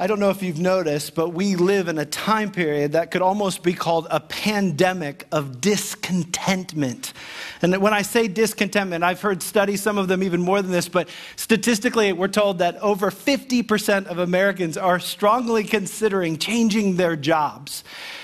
I don't know if you've noticed, but we live in a time period that could almost be called a pandemic of discontentment. And when I say discontentment, I've heard studies, some of them even more than this, but statistically, we're told that over 50% of Americans are strongly considering changing their jobs.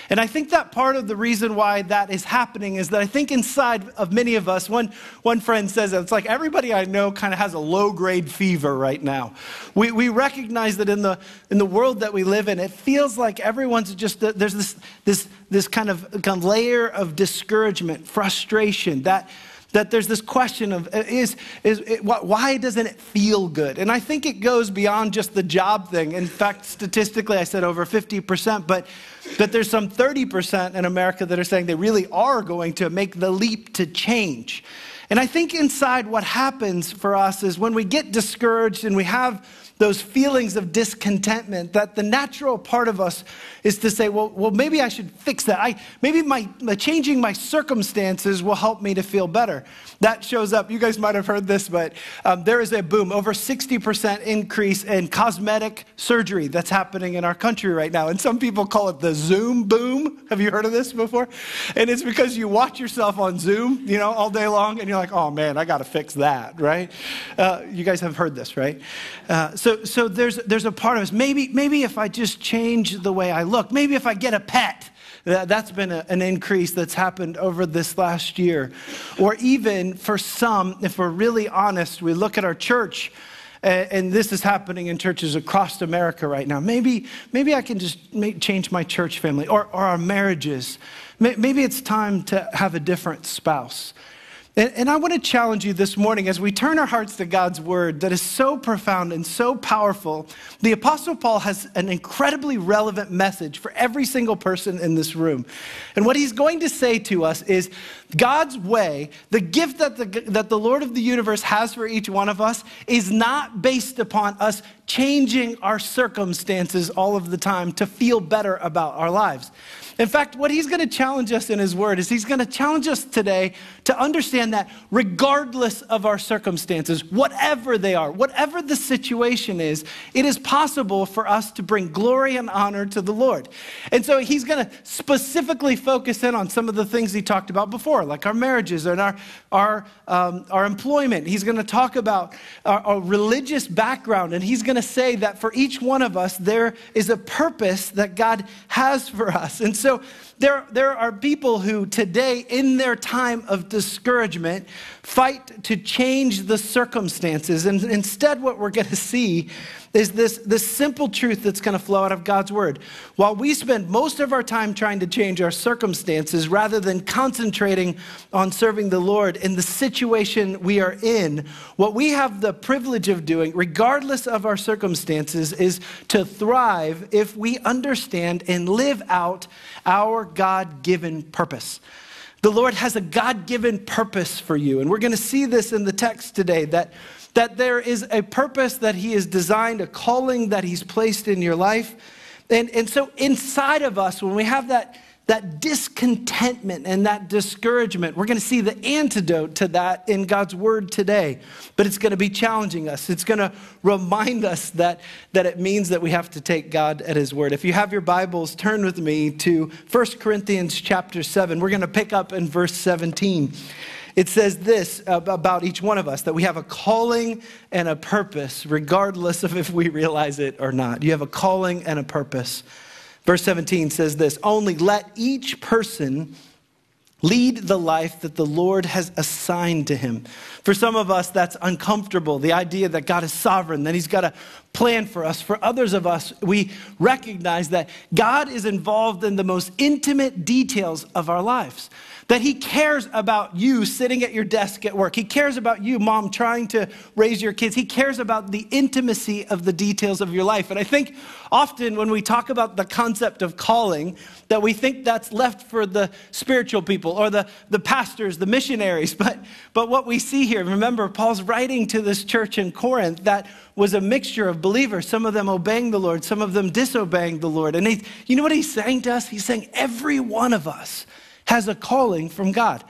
And I think that part of the reason why that is happening is that I think inside of many of us, one, one friend says it's like everybody I know kind of has a low grade fever right now. We, we recognize that in the, in the world that we live in, it feels like everyone's just, there's this, this, this kind of, kind of layer of discouragement, frustration, that, that there's this question of uh, is, is why doesn't it feel good? And I think it goes beyond just the job thing. In fact, statistically, I said over 50%, but that there's some 30% in America that are saying they really are going to make the leap to change. And I think inside what happens for us is when we get discouraged and we have those feelings of discontentment, that the natural part of us is to say, well, well maybe I should fix that. I, maybe my, my changing my circumstances will help me to feel better. That shows up. You guys might have heard this, but um, there is a boom, over 60% increase in cosmetic surgery that's happening in our country right now. And some people call it the Zoom boom. Have you heard of this before? And it's because you watch yourself on Zoom, you know, all day long, and you're like, oh man, I got to fix that, right? Uh, you guys have heard this, right? Uh, so so there's, there's a part of us. Maybe, maybe if I just change the way I look, maybe if I get a pet, that's been a, an increase that's happened over this last year. Or even for some, if we're really honest, we look at our church and this is happening in churches across America right now. Maybe, maybe I can just make, change my church family or, or our marriages. Maybe it's time to have a different spouse. And, and, I want to challenge you this morning as we turn our hearts to God's word that is so profound and so powerful. The Apostle Paul has an incredibly relevant message for every single person in this room. And what he's going to say to us is God's way, the gift that the, that the Lord of the universe has for each one of us, is not based upon us changing our circumstances all of the time to feel better about our lives. In fact, what he's going to challenge us in his word is he's going to challenge us today to understand that regardless of our circumstances, whatever they are, whatever the situation is, it is possible for us to bring glory and honor to the Lord. And so he's going to specifically focus in on some of the things he talked about before, like our marriages and our, our, um, our employment. He's going to talk about our, our religious background, and he's going to say that for each one of us, there is a purpose that God has for us. And so so there, there are people who today, in their time of discouragement, fight to change the circumstances. And instead, what we're going to see is this, this simple truth that's going to flow out of God's word. While we spend most of our time trying to change our circumstances rather than concentrating on serving the Lord in the situation we are in, what we have the privilege of doing, regardless of our circumstances, is to thrive if we understand and live out our God given purpose. The Lord has a God given purpose for you. And we're going to see this in the text today that that there is a purpose that He has designed, a calling that He's placed in your life. And, and so, inside of us, when we have that, that discontentment and that discouragement, we're going to see the antidote to that in God's word today. But it's going to be challenging us. It's going to remind us that, that it means that we have to take God at his word. If you have your Bibles, turn with me to 1 Corinthians chapter 7. We're going to pick up in verse 17. It says this about each one of us that we have a calling and a purpose, regardless of if we realize it or not. You have a calling and a purpose. Verse 17 says this Only let each person lead the life that the Lord has assigned to him. For some of us, that's uncomfortable, the idea that God is sovereign, that He's got a plan for us. For others of us, we recognize that God is involved in the most intimate details of our lives. That he cares about you sitting at your desk at work. He cares about you, mom, trying to raise your kids. He cares about the intimacy of the details of your life. And I think often when we talk about the concept of calling, that we think that's left for the spiritual people or the, the pastors, the missionaries. But, but what we see here, remember, Paul's writing to this church in Corinth that was a mixture of believers, some of them obeying the Lord, some of them disobeying the Lord. And he, you know what he's saying to us? He's saying every one of us has a calling from God.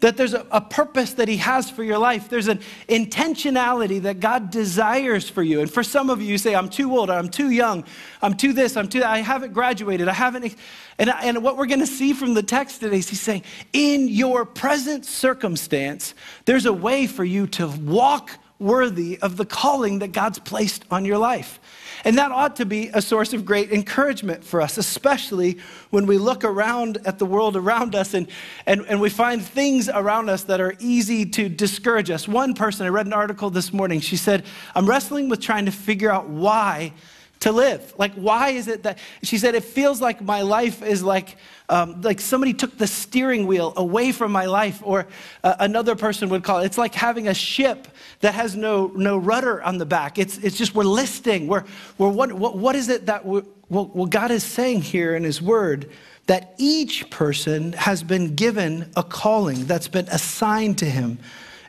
That there's a, a, purpose that He has for your life. There's an intentionality that God desires for you. And for some of you, you say, I'm too old, I'm too young, I'm too this, I'm too that, I haven't graduated, I haven't. And, and what we're going to see from the text today is He's saying, in your present circumstance, there's a way for you to walk worthy of the calling that God's placed on your life. And that ought to be a source of great encouragement for us, especially when we look around at the world around us and, and, and we find things around us that are easy to discourage us. One person, I read an article this morning, she said, I'm wrestling with trying to figure out why to live. Like, why is it that, she said, it feels like my life is like, um, like somebody took the steering wheel away from my life, or uh, another person would call it, it's like having a ship that has no, no rudder on the back. It's, it's just, we're listing. We're, we're what, what, what is it that, well, well, God is saying here in His Word that each person has been given a calling that's been assigned to him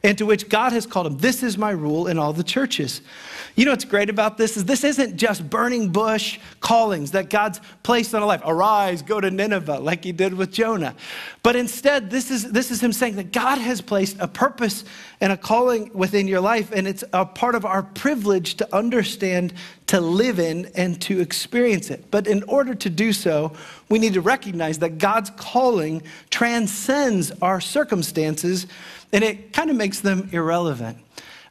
and to which God has called him. This is my rule in all the churches. You know what's great about this is this isn't just burning bush callings that God's placed on a life. Arise, go to Nineveh, like he did with Jonah. But instead, this is, this is him saying that God has placed a purpose and a calling within your life, and it's a part of our privilege to understand, to live in, and to experience it. But in order to do so, we need to recognize that God's calling transcends our circumstances, and it kind of makes them irrelevant.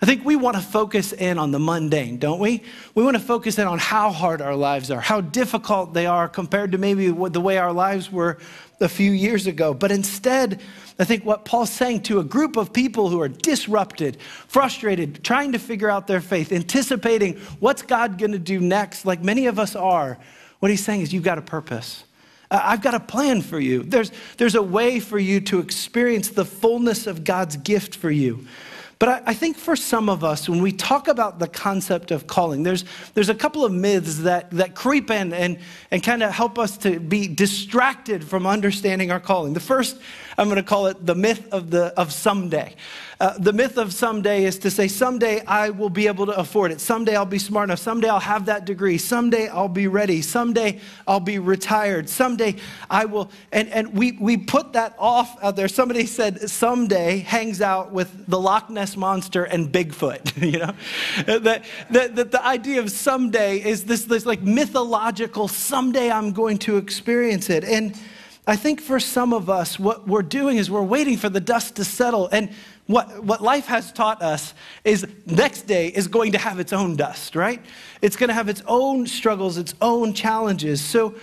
I think we want to focus in on the mundane, don't we? We want to focus in on how hard our lives are, how difficult they are compared to maybe the way our lives were a few years ago. But instead, I think what Paul's saying to a group of people who are disrupted, frustrated, trying to figure out their faith, anticipating what's God going to do next, like many of us are, what he's saying is you've got a purpose. Uh, I've got a plan for you. There's, there's a way for you to experience the fullness of God's gift for you. But I, I, think for some of us, when we talk about the concept of calling, there's, there's a couple of myths that, that creep in and, and kind of help us to be distracted from understanding our calling. The first, I'm going to call it the myth of, the, of someday. Uh, the myth of someday is to say, someday I will be able to afford it. Someday I'll be smart enough. Someday I'll have that degree. Someday I'll be ready. Someday I'll be retired. Someday I will. And, and we, we put that off out there. Somebody said someday hangs out with the Loch Ness Monster and Bigfoot. you know? that, that, that the idea of someday is this, this like mythological, someday I'm going to experience it. And I think for some of us, what we're doing is we're waiting for the dust to settle. And what, what life has taught us is next day is going to have its own dust, right? It's going to have its own struggles, its own challenges. So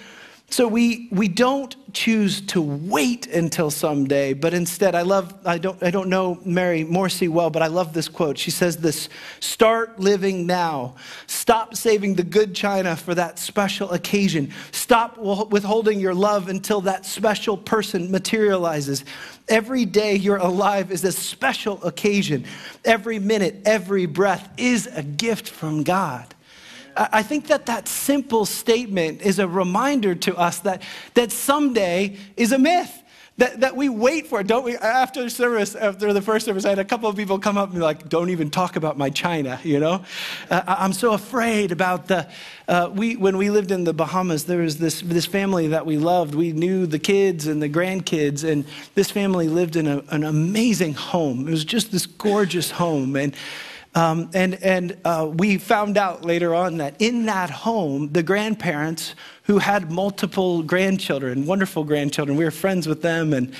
so we, we don't choose to wait until someday, but instead, I love, I don't, I don't know Mary Morrissey well, but I love this quote. She says this start living now. Stop saving the good china for that special occasion. Stop withholding your love until that special person materializes. Every day you're alive is a special occasion. Every minute, every breath is a gift from God. I think that that simple statement is a reminder to us that, that someday is a myth. That, that we wait for don't we? After service, after the first service, I had a couple of people come up and be like, don't even talk about my China, you know? Uh, I'm so afraid about the, uh, we, when we lived in the Bahamas, there was this, this family that we loved. We knew the kids and the grandkids, and this family lived in a, an amazing home. It was just this gorgeous home. And um, and and uh, we found out later on that in that home, the grandparents who had multiple grandchildren, wonderful grandchildren, we were friends with them, and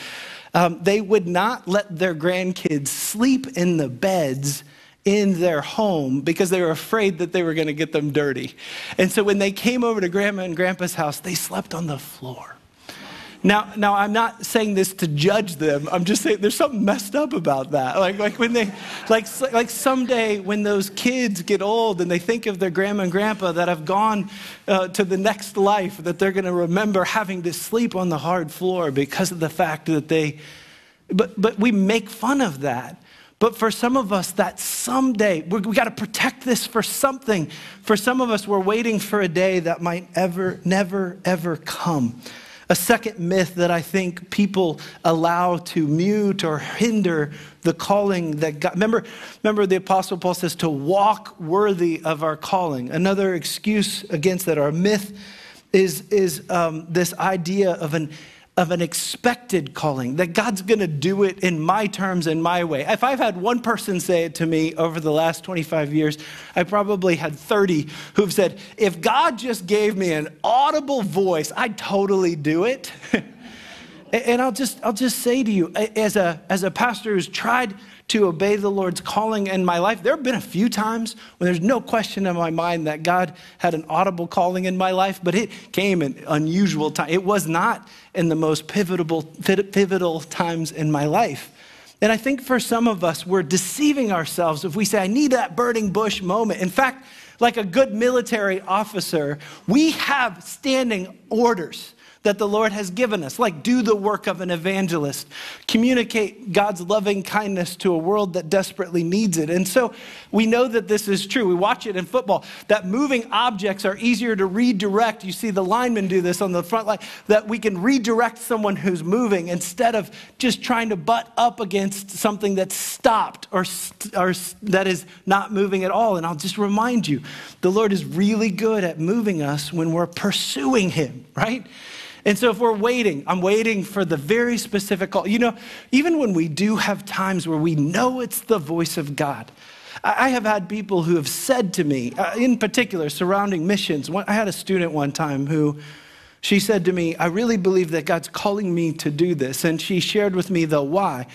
um, they would not let their grandkids sleep in the beds in their home because they were afraid that they were going to get them dirty. And so when they came over to grandma and grandpa's house, they slept on the floor. Now, now I'm not saying this to judge them. I'm just saying there's something messed up about that. Like, like when they, like, like someday when those kids get old and they think of their grandma and grandpa that have gone uh, to the next life, that they're going to remember having to sleep on the hard floor because of the fact that they, but, but we make fun of that. But for some of us, that someday, we got to protect this for something. For some of us, we're waiting for a day that might ever, never, ever come. A second myth that I think people allow to mute or hinder the calling that God. Remember, remember the Apostle Paul says to walk worthy of our calling. Another excuse against that, or myth, is, is um, this idea of an of an expected calling, that God's going to do it in my terms and my way. If I've had one person say it to me over the last 25 years, I probably had 30 who've said, if God just gave me an audible voice, I'd totally do it. and I'll just, I'll just say to you, as a, as a pastor who's tried to obey the Lord's calling in my life. There have been a few times when there's no question in my mind that God had an audible calling in my life, but it came in unusual time. It was not in the most pivotal, pivotal times in my life. And I think for some of us, we're deceiving ourselves if we say, I need that burning bush moment. In fact, like a good military officer, we have standing orders that the Lord has given us, like do the work of an evangelist, communicate God's loving kindness to a world that desperately needs it. And so we know that this is true. We watch it in football, that moving objects are easier to redirect. You see the linemen do this on the front line, that we can redirect someone who's moving instead of just trying to butt up against something that's stopped or, or that is not moving at all. And I'll just remind you, the Lord is really good at moving us when we're pursuing Him, right? And so if we're waiting, I'm waiting for the very specific call. You know, even when we do have times where we know it's the voice of God, I have had people who have said to me, uh, in particular, surrounding missions. I had a student one time who she said to me, I really believe that God's calling me to do this. And she shared with me the why.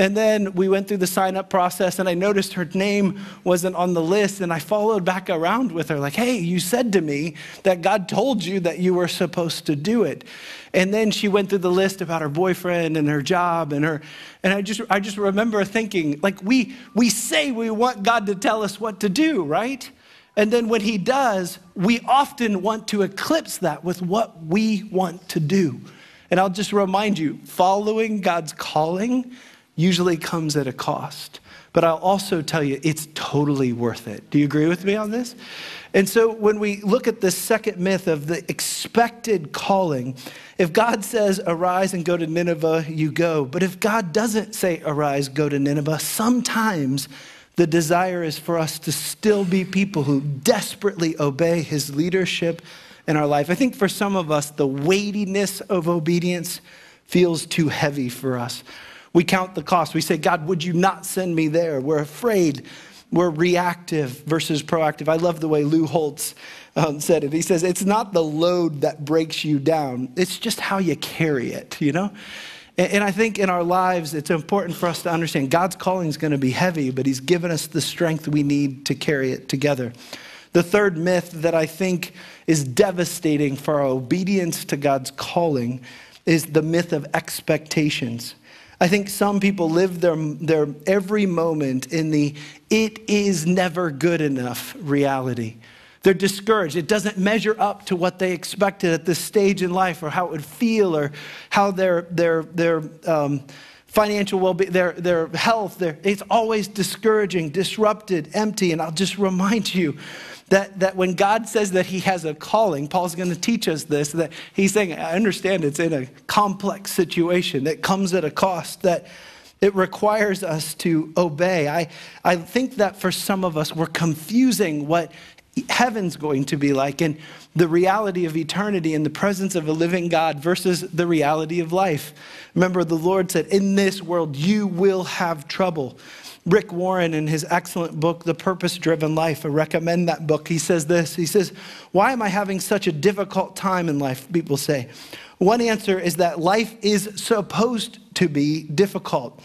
And then we went through the sign up process, and I noticed her name wasn't on the list. And I followed back around with her, like, hey, you said to me that God told you that you were supposed to do it. And then she went through the list about her boyfriend and her job and her. And I just, I just remember thinking, like, we, we say we want God to tell us what to do, right? And then when He does, we often want to eclipse that with what we want to do. And I'll just remind you following God's calling usually comes at a cost. But I'll also tell you, it's totally worth it. Do you agree with me on this? And so when we look at the second myth of the expected calling, if God says, arise and go to Nineveh, you go. But if God doesn't say, arise, go to Nineveh, sometimes the desire is for us to still be people who desperately obey his leadership in our life. I think for some of us, the weightiness of obedience feels too heavy for us. We count the cost. We say, God, would you not send me there? We're afraid. We're reactive versus proactive. I love the way Lou Holtz um, said it. He says, It's not the load that breaks you down, it's just how you carry it, you know? And, and I think in our lives, it's important for us to understand God's calling is going to be heavy, but He's given us the strength we need to carry it together. The third myth that I think is devastating for our obedience to God's calling is the myth of expectations. I think some people live their, their every moment in the it is never good enough reality. They're discouraged. It doesn't measure up to what they expected at this stage in life or how it would feel or how their, their, their um, financial well-being, their, their health, their, it's always discouraging, disrupted, empty. And I'll just remind you that, that when God says that he has a calling, Paul's going to teach us this, that he's saying, I understand it's in a complex situation that comes at a cost, that it requires us to obey. I, I think that for some of us, we're confusing what heaven's going to be like and the reality of eternity in the presence of a living God versus the reality of life. Remember, the Lord said, In this world, you will have trouble. Rick Warren, in his excellent book, The Purpose Driven Life, I recommend that book. He says this He says, Why am I having such a difficult time in life? People say. One answer is that life is supposed to be difficult.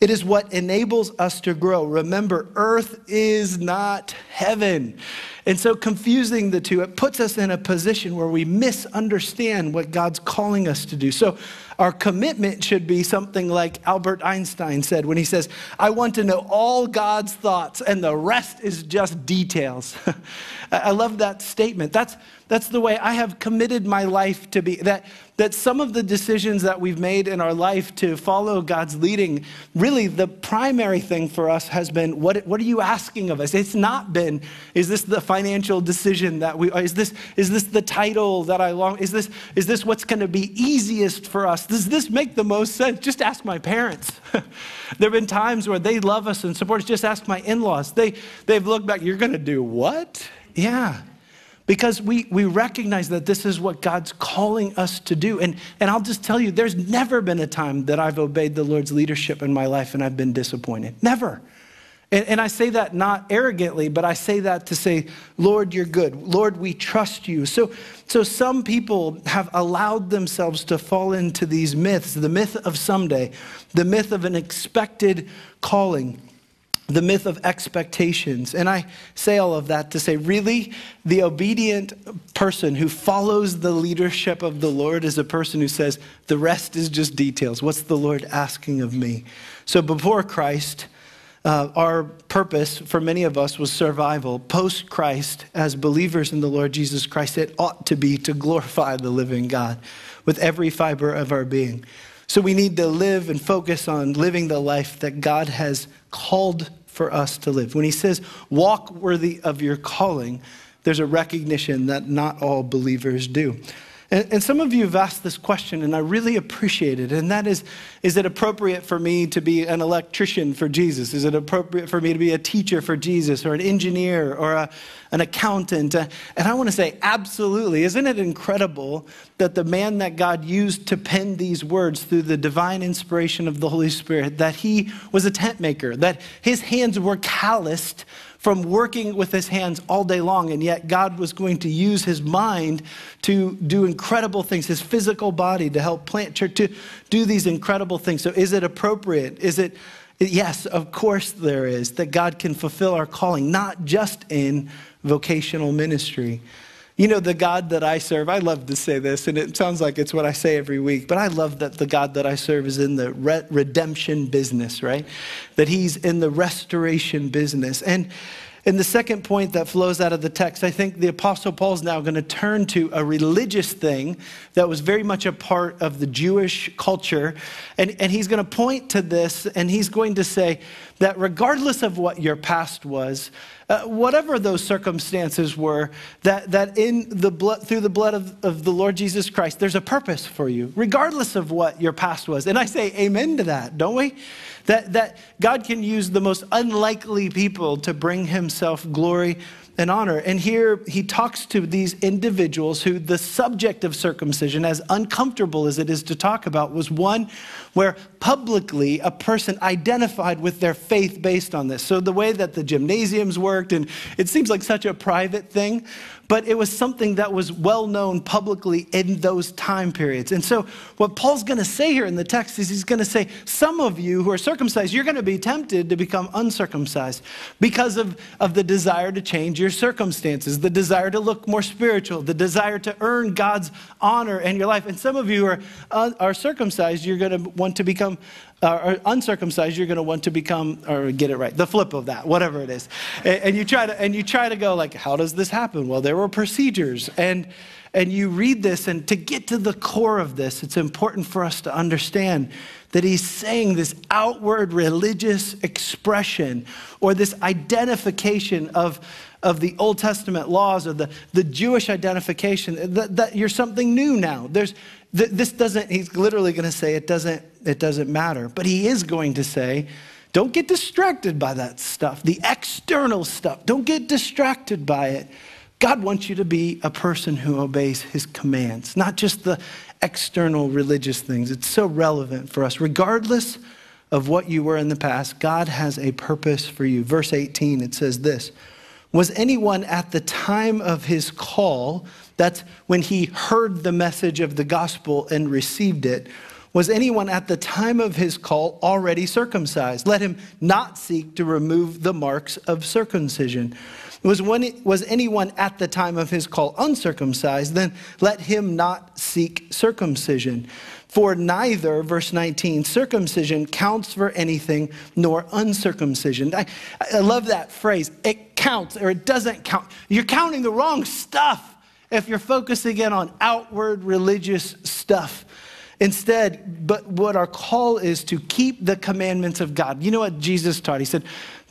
It is what enables us to grow. Remember, earth is not heaven. And so, confusing the two, it puts us in a position where we misunderstand what God's calling us to do. So, our commitment should be something like Albert Einstein said when he says, I want to know all God's thoughts, and the rest is just details. I love that statement. That's, that's the way I have committed my life to be. That, that some of the decisions that we've made in our life to follow God's leading, really the primary thing for us has been what, what are you asking of us? It's not been, is this the financial decision that we, is this, is this the title that I long, is this, is this what's going to be easiest for us? Does this make the most sense? Just ask my parents. there have been times where they love us and support us. Just ask my in laws. They, they've looked back, you're going to do what? Yeah. because we, we recognize that this is what God's calling us to do. And, and I'll just tell you, there's never been a time that I've obeyed the Lord's leadership in my life and I've been disappointed. Never. And, and I say that not arrogantly, but I say that to say, Lord, you're good. Lord, we trust you. So, so some people have allowed themselves to fall into these myths the myth of someday, the myth of an expected calling the myth of expectations. And I say all of that to say, really, the obedient person who follows the leadership of the Lord is a person who says, the rest is just details. What's the Lord asking of me? So before Christ, uh, our purpose for many of us was survival. Post Christ, as believers in the Lord Jesus Christ, it ought to be to glorify the living God with every fiber of our being. So we need to live and focus on living the life that God has called for us to live. When he says, walk worthy of your calling, there's a recognition that not all believers do. And, and, some of you have asked this question, and I really appreciate it. And that is Is it appropriate for me to be an electrician for Jesus? Is it appropriate for me to be a teacher for Jesus, or an engineer, or a, an accountant? Uh, and I want to say, absolutely. Isn't it incredible that the man that God used to pen these words through the divine inspiration of the Holy Spirit, that he was a tent maker, that his hands were calloused from working with his hands all day long, and yet God was going to use his mind to do incredible things, his physical body to help plant church, to do these incredible things. So, is it appropriate? Is it, yes, of course there is, that God can fulfill our calling, not just in vocational ministry. You know, the God that I serve, I love to say this, and it sounds like it's what I say every week, but I love that the God that I serve is in the re- redemption business, right? That he's in the restoration business. And and the second point that flows out of the text, I think the Apostle Paul is now going to turn to a religious thing that was very much a part of the Jewish culture. And, and he's going to point to this and he's going to say that regardless of what your past was, uh, whatever those circumstances were, that, that in the blood, through the blood of, of the Lord Jesus Christ, there's a purpose for you, regardless of what your past was. And I say amen to that, don't we? That, that God can use the most unlikely people to bring himself glory and honor. And here he talks to these individuals who the subject of circumcision, as uncomfortable as it is to talk about, was one where publicly a person identified with their faith based on this. So the way that the gymnasiums worked, and it seems like such a private thing, but it was something that was well known publicly in those time periods. And so, what Paul's going to say here in the text is he's going to say, Some of you who are circumcised, you're going to be tempted to become uncircumcised because of, of the desire to change your circumstances, the desire to look more spiritual, the desire to earn God's honor in your life. And some of you are, uh, are circumcised, you're going to want to become or uncircumcised, you're going to want to become, or get it right, the flip of that, whatever it is. And, and, you try to, and you try to go like, how does this happen? Well, there were procedures. And, and you read this, and to get to the core of this, it's important for us to understand that he's saying this outward religious expression or this identification of, of the Old Testament laws or the, the Jewish identification that, that you're something new now. There's, this doesn't, he's literally going to say it doesn't, it doesn't matter. But he is going to say, don't get distracted by that stuff, the external stuff. Don't get distracted by it. God wants you to be a person who obeys his commands, not just the external religious things. It's so relevant for us. Regardless of what you were in the past, God has a purpose for you. Verse 18, it says this Was anyone at the time of his call, that's when he heard the message of the gospel and received it. Was anyone at the time of his call already circumcised? Let him not seek to remove the marks of circumcision. Was, when, was anyone at the time of his call uncircumcised? Then let him not seek circumcision. For neither, verse 19, circumcision counts for anything, nor uncircumcision. I, I love that phrase. It counts or it doesn't count. You're counting the wrong stuff if you're focusing in on outward religious stuff. Instead, but what our call is to keep the commandments of God. You know what Jesus taught? He said,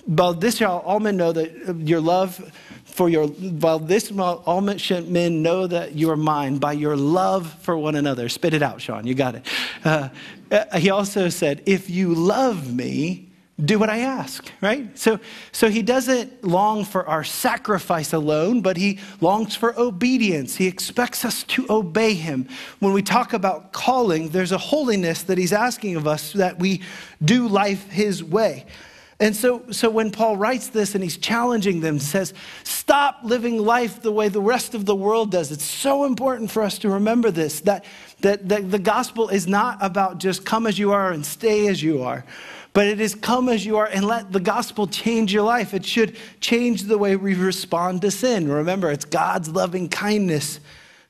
By this shall all men know that your love for your, while this all men know that you are mine by your love for one another. Spit it out, Shawn. You got it. Uh, uh he also said, If you love me, do what I ask, right? So, so he doesn't long for our sacrifice alone, but he longs for obedience. He expects us to obey him. When we talk about calling, there's a holiness that he's asking of us that we do life his way. And so, so when Paul writes this and he's challenging them, says, stop living life the way the rest of the world does. It's so important for us to remember this that, that, that the gospel is not about just come as you are and stay as you are but it is come as you are and let the gospel change your life. It should change the way we respond to sin. Remember, it's God's loving kindness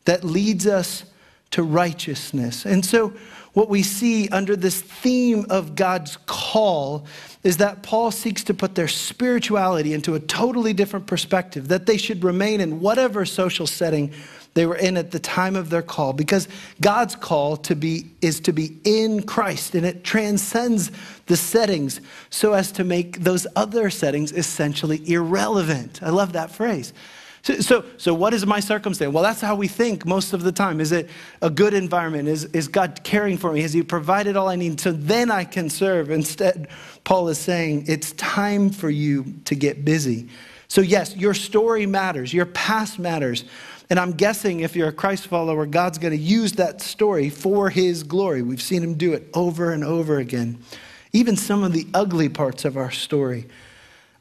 that leads us to righteousness. And so, what we see under this theme of God's call is that Paul seeks to put their spirituality into a totally different perspective, that they should remain in whatever social setting they were in at the time of their call because God's call to be is to be in Christ and it transcends the settings so as to make those other settings essentially irrelevant. I love that phrase. So, so, so, what is my circumstance? Well, that's how we think most of the time. Is it a good environment? Is, is God caring for me? Has He provided all I need so then I can serve? Instead, Paul is saying it's time for you to get busy. So, yes, your story matters, your past matters. And I'm guessing if you're a Christ follower, God's going to use that story for his glory. We've seen him do it over and over again. Even some of the ugly parts of our story.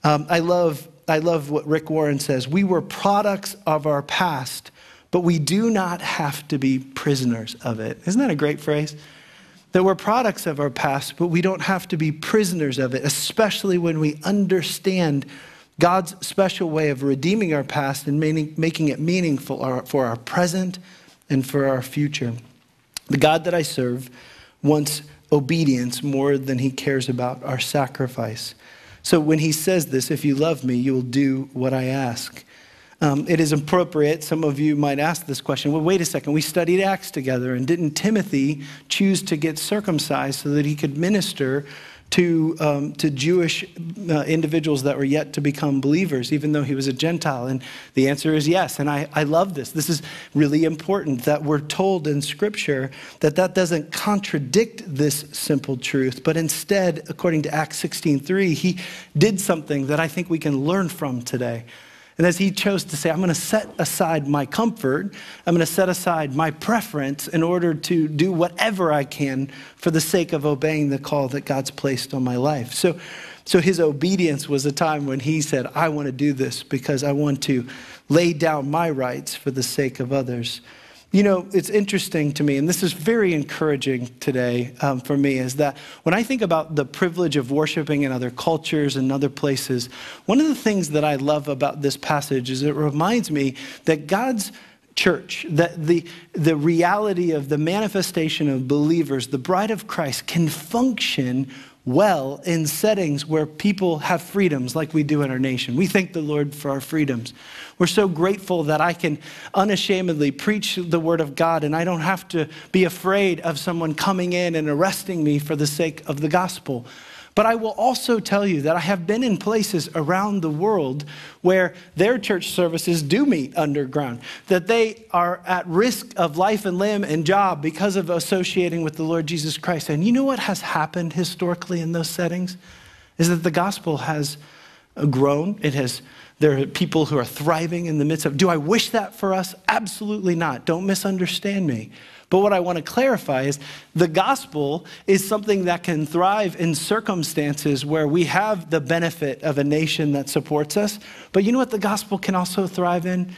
Um, I, love, I love what Rick Warren says. We were products of our past, but we do not have to be prisoners of it. Isn't that a great phrase? That we're products of our past, but we don't have to be prisoners of it, especially when we understand God's special way of redeeming our past and making it meaningful for our present and for our future. The God that I serve wants obedience more than he cares about our sacrifice. So when he says this, if you love me, you will do what I ask. Um, it is appropriate. Some of you might ask this question well, wait a second. We studied Acts together, and didn't Timothy choose to get circumcised so that he could minister to, um, to Jewish uh, individuals that were yet to become believers, even though he was a Gentile? And the answer is yes. And I, I love this. This is really important that we're told in Scripture that that doesn't contradict this simple truth, but instead, according to Acts 16.3, he did something that I think we can learn from today. And as he chose to say, I'm going to set aside my comfort, I'm going to set aside my preference in order to do whatever I can for the sake of obeying the call that God's placed on my life. So, so his obedience was a time when he said, I want to do this because I want to lay down my rights for the sake of others. You know, it's interesting to me, and this is very encouraging today um, for me, is that when I think about the privilege of worshiping in other cultures and other places, one of the things that I love about this passage is it reminds me that God's church, that the, the reality of the manifestation of believers, the bride of Christ, can function well in settings where people have freedoms like we do in our nation. We thank the Lord for our freedoms. We're so grateful that I can unashamedly preach the Word of God and I don't have to be afraid of someone coming in and arresting me for the sake of the gospel. But I will also tell you that I have been in places around the world where their church services do meet underground, that they are at risk of life and limb and job because of associating with the Lord Jesus Christ. And you know what has happened historically in those settings? Is that the gospel has grown. It has there are people who are thriving in the midst of. Do I wish that for us? Absolutely not. Don't misunderstand me. But what I want to clarify is the gospel is something that can thrive in circumstances where we have the benefit of a nation that supports us. But you know what the gospel can also thrive in?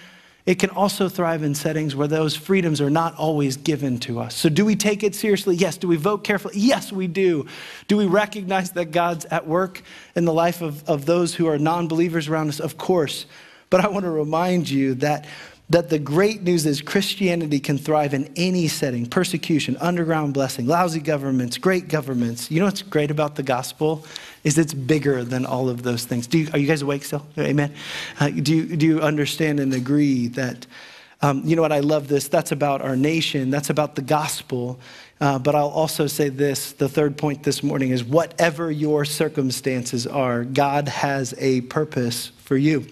It can also thrive in settings where those freedoms are not always given to us. So, do we take it seriously? Yes. Do we vote carefully? Yes, we do. Do we recognize that God's at work in the life of, of those who are non believers around us? Of course. But I want to remind you that that the great news is Christianity can thrive in any setting persecution, underground blessing, lousy governments, great governments. You know what's great about the gospel? Is it's bigger than all of those things. Do you, are you guys awake still? Amen. Uh, do, you, do you understand and agree that, um, you know what, I love this. That's about our nation, that's about the gospel. Uh, but I'll also say this the third point this morning is whatever your circumstances are, God has a purpose for you.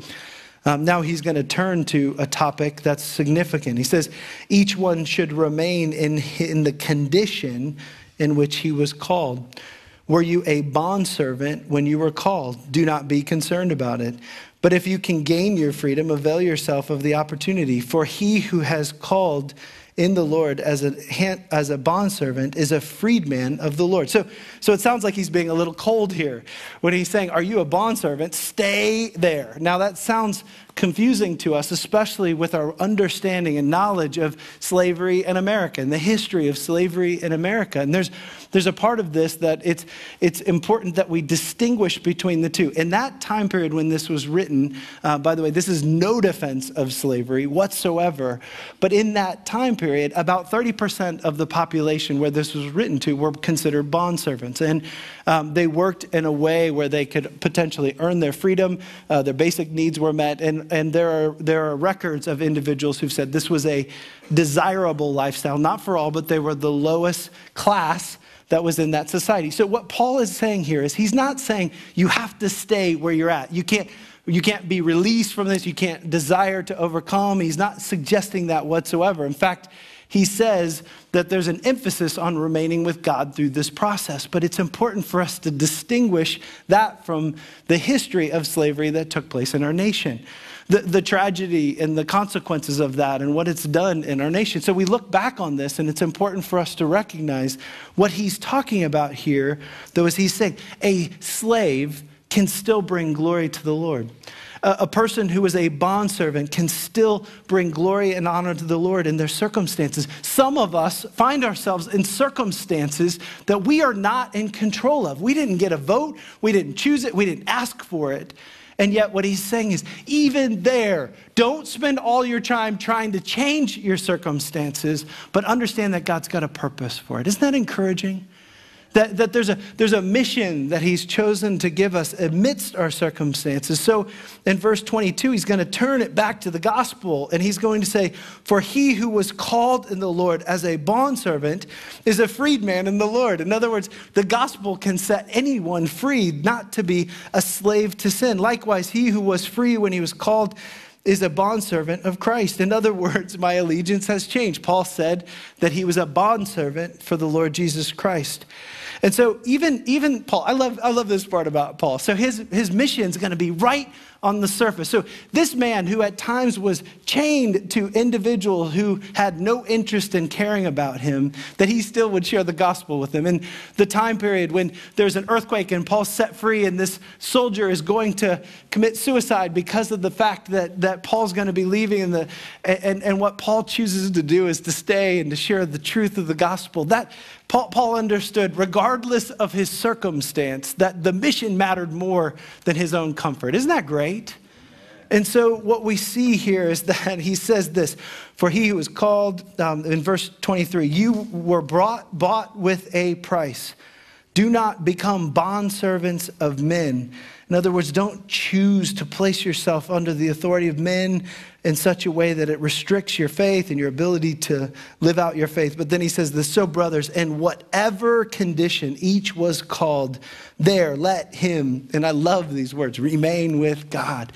Um, now he's going to turn to a topic that's significant. He says, each one should remain in, in the condition in which he was called. Were you a bondservant when you were called? Do not be concerned about it. But if you can gain your freedom, avail yourself of the opportunity. For he who has called in the Lord as a, hand, as a bondservant is a freedman of the Lord. So, so it sounds like he's being a little cold here when he's saying, Are you a bondservant? Stay there. Now, that sounds confusing to us, especially with our understanding and knowledge of slavery in America and the history of slavery in America. And there's, there's a part of this that it's, it's important that we distinguish between the two. In that time period when this was written, uh, by the way, this is no defense of slavery whatsoever, but in that time period, about 30% of the population where this was written to were considered bondservants. And um, they worked in a way where they could potentially earn their freedom, uh, their basic needs were met, and and, there, are, there are records of individuals who've said this was a desirable lifestyle, not for all, but they were the lowest class that was in that society. So, what Paul is saying here is he's not saying you have to stay where you're at. You can't, you can't be released from this. You can't desire to overcome. He's not suggesting that whatsoever. In fact, he says that there's an emphasis on remaining with God through this process. But it's important for us to distinguish that from the history of slavery that took place in our nation the, the tragedy and the consequences of that and what it's done in our nation. So we look back on this, and it's important for us to recognize what he's talking about here, though, as he's saying, a slave can still bring glory to the Lord. A, a person who is a bondservant can still bring glory and honor to the Lord in their circumstances. Some of us find ourselves in circumstances that we are not in control of. We didn't get a vote, we didn't choose it, we didn't ask for it. And yet, what he's saying is, even there, don't spend all your time trying to change your circumstances, but understand that God's got a purpose for it. Isn't that encouraging? That, that there's, a, there's a mission that he's chosen to give us amidst our circumstances. So in verse 22, he's going to turn it back to the gospel and he's going to say, For he who was called in the Lord as a bondservant is a freedman in the Lord. In other words, the gospel can set anyone free, not to be a slave to sin. Likewise, he who was free when he was called is a bondservant of Christ. In other words, my allegiance has changed. Paul said that he was a bondservant for the Lord Jesus Christ. And so even, even Paul, I love, I love this part about Paul. So his, his mission is going to be right on the surface. So, this man who at times was chained to individuals who had no interest in caring about him, that he still would share the gospel with them. In the time period when there's an earthquake and Paul's set free, and this soldier is going to commit suicide because of the fact that, that Paul's going to be leaving, and, the, and, and what Paul chooses to do is to stay and to share the truth of the gospel. That Paul, understood, regardless of his circumstance, that the mission mattered more than his own comfort. Isn't that great? And so, what we see here is that he says this For he who was called, um, in verse 23, you were brought, bought with a price. Do not become bondservants of men. In other words, don't choose to place yourself under the authority of men in such a way that it restricts your faith and your ability to live out your faith. But then he says this So, brothers, in whatever condition each was called, there let him, and I love these words, remain with God.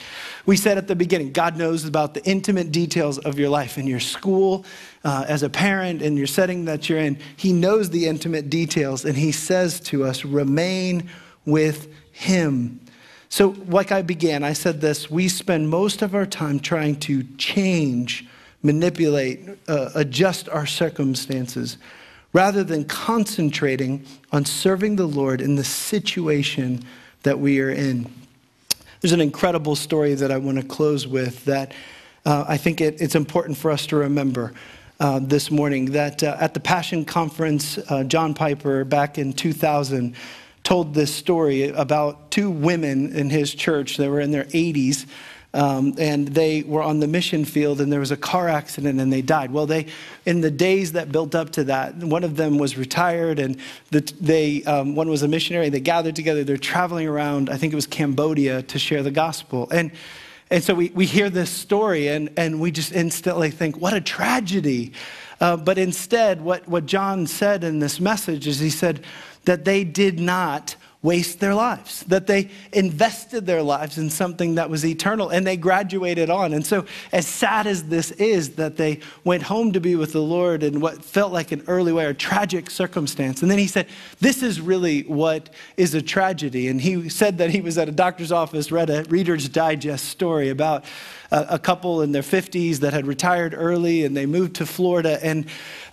We said at the beginning, God knows about the intimate details of your life in your school, uh, as a parent, in your setting that you're in. He knows the intimate details, and he says to us, remain with him. So, like I began, I said this we spend most of our time trying to change, manipulate, uh, adjust our circumstances rather than concentrating on serving the Lord in the situation that we are in. There's an incredible story that I want to close with that uh, I think it, it's important for us to remember. Uh, this morning, that uh, at the Passion Conference, uh, John Piper, back in 2000, told this story about two women in his church that were in their 80s. Um, and they were on the mission field and there was a car accident and they died. Well they in the days that built up to that one of them was retired and the, they um, one was a missionary. They gathered together. They're traveling around i think it was cambodia to share the gospel. And and so we, we hear this story and, and we just instantly think what a tragedy. Uh, but instead what, what john said in this message is he said that they did not waste their lives, that they invested their lives in something that was eternal and they graduated on. And so, as sad as this is, that they went home to be with the Lord in what felt like an early way or tragic circumstance. And then he said, This is really what is a tragedy. And he said that he was at a doctor's office, read a Reader's Digest story about a, a couple in their 50s that had retired early and they moved to Florida. And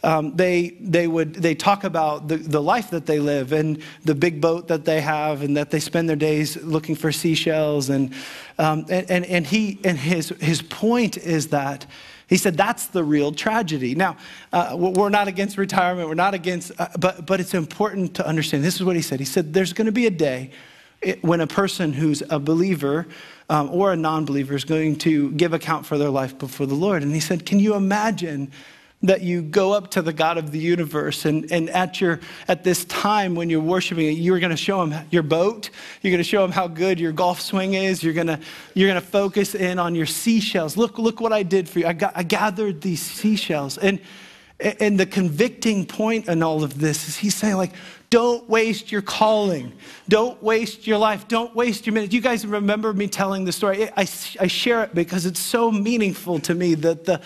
um, they, they would they talk about the, the life that they live and the big boat that they have and that they spend their days looking for seashells and, um, and, and, and, he, and his, his point is that he said that's the real tragedy. Now, uh, we're not against retirement, we're not against, uh, but, but it's important to understand. This is what he said. He said, There's going to be a day when a person who's a believer um, or a non believer is going to give account for their life before the Lord. And he said, Can you imagine that you go up to the God of the universe and, and at, your, at this time when you're worshiping, you're going to show him your boat. You're going to show him how good your golf swing is. You're going to, you're to focus in on your seashells. Look, look what I did for you. I, got, I gathered these seashells. And, and the convicting point in all of this is he's saying like, don't waste your calling. Don't waste your life. Don't waste your minutes. You guys remember me telling the story. I, I share it because it's so meaningful to me that the,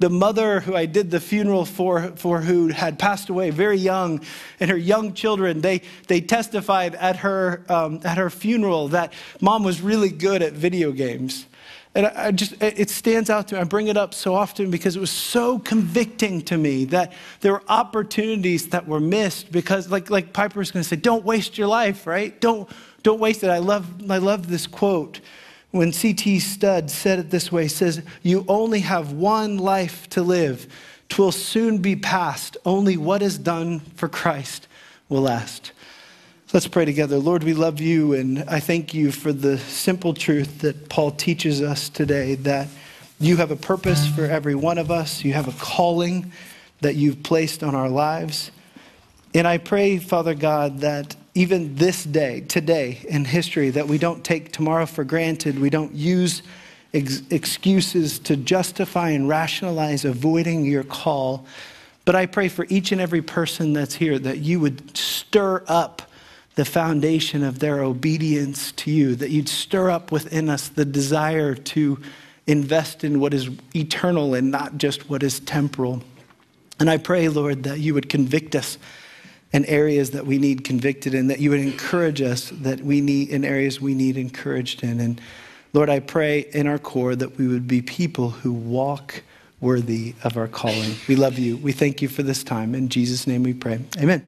the mother who I did the funeral for, for who had passed away very young, and her young children, they, they testified at her, um, at her funeral that mom was really good at video games. And I just, it stands out to me. I bring it up so often because it was so convicting to me that there were opportunities that were missed because, like, like Piper was going to say, don't waste your life, right? Don't, don't waste it. I love, I love this quote when C.T. Studd said it this way, says, You only have one life to live. Twill soon be past. Only what is done for Christ will last. Let's pray together. Lord, we love you, and I thank you for the simple truth that Paul teaches us today that you have a purpose for every one of us, you have a calling that you've placed on our lives. And I pray, Father God, that even this day, today in history, that we don't take tomorrow for granted. We don't use ex- excuses to justify and rationalize avoiding your call. But I pray for each and every person that's here that you would stir up the foundation of their obedience to you, that you'd stir up within us the desire to invest in what is eternal and not just what is temporal. And I pray, Lord, that you would convict us and areas that we need convicted in, that you would encourage us that we need in areas we need encouraged in. And Lord, I pray in our core that we would be people who walk worthy of our calling. We love you. We thank you for this time. In Jesus' name we pray. Amen.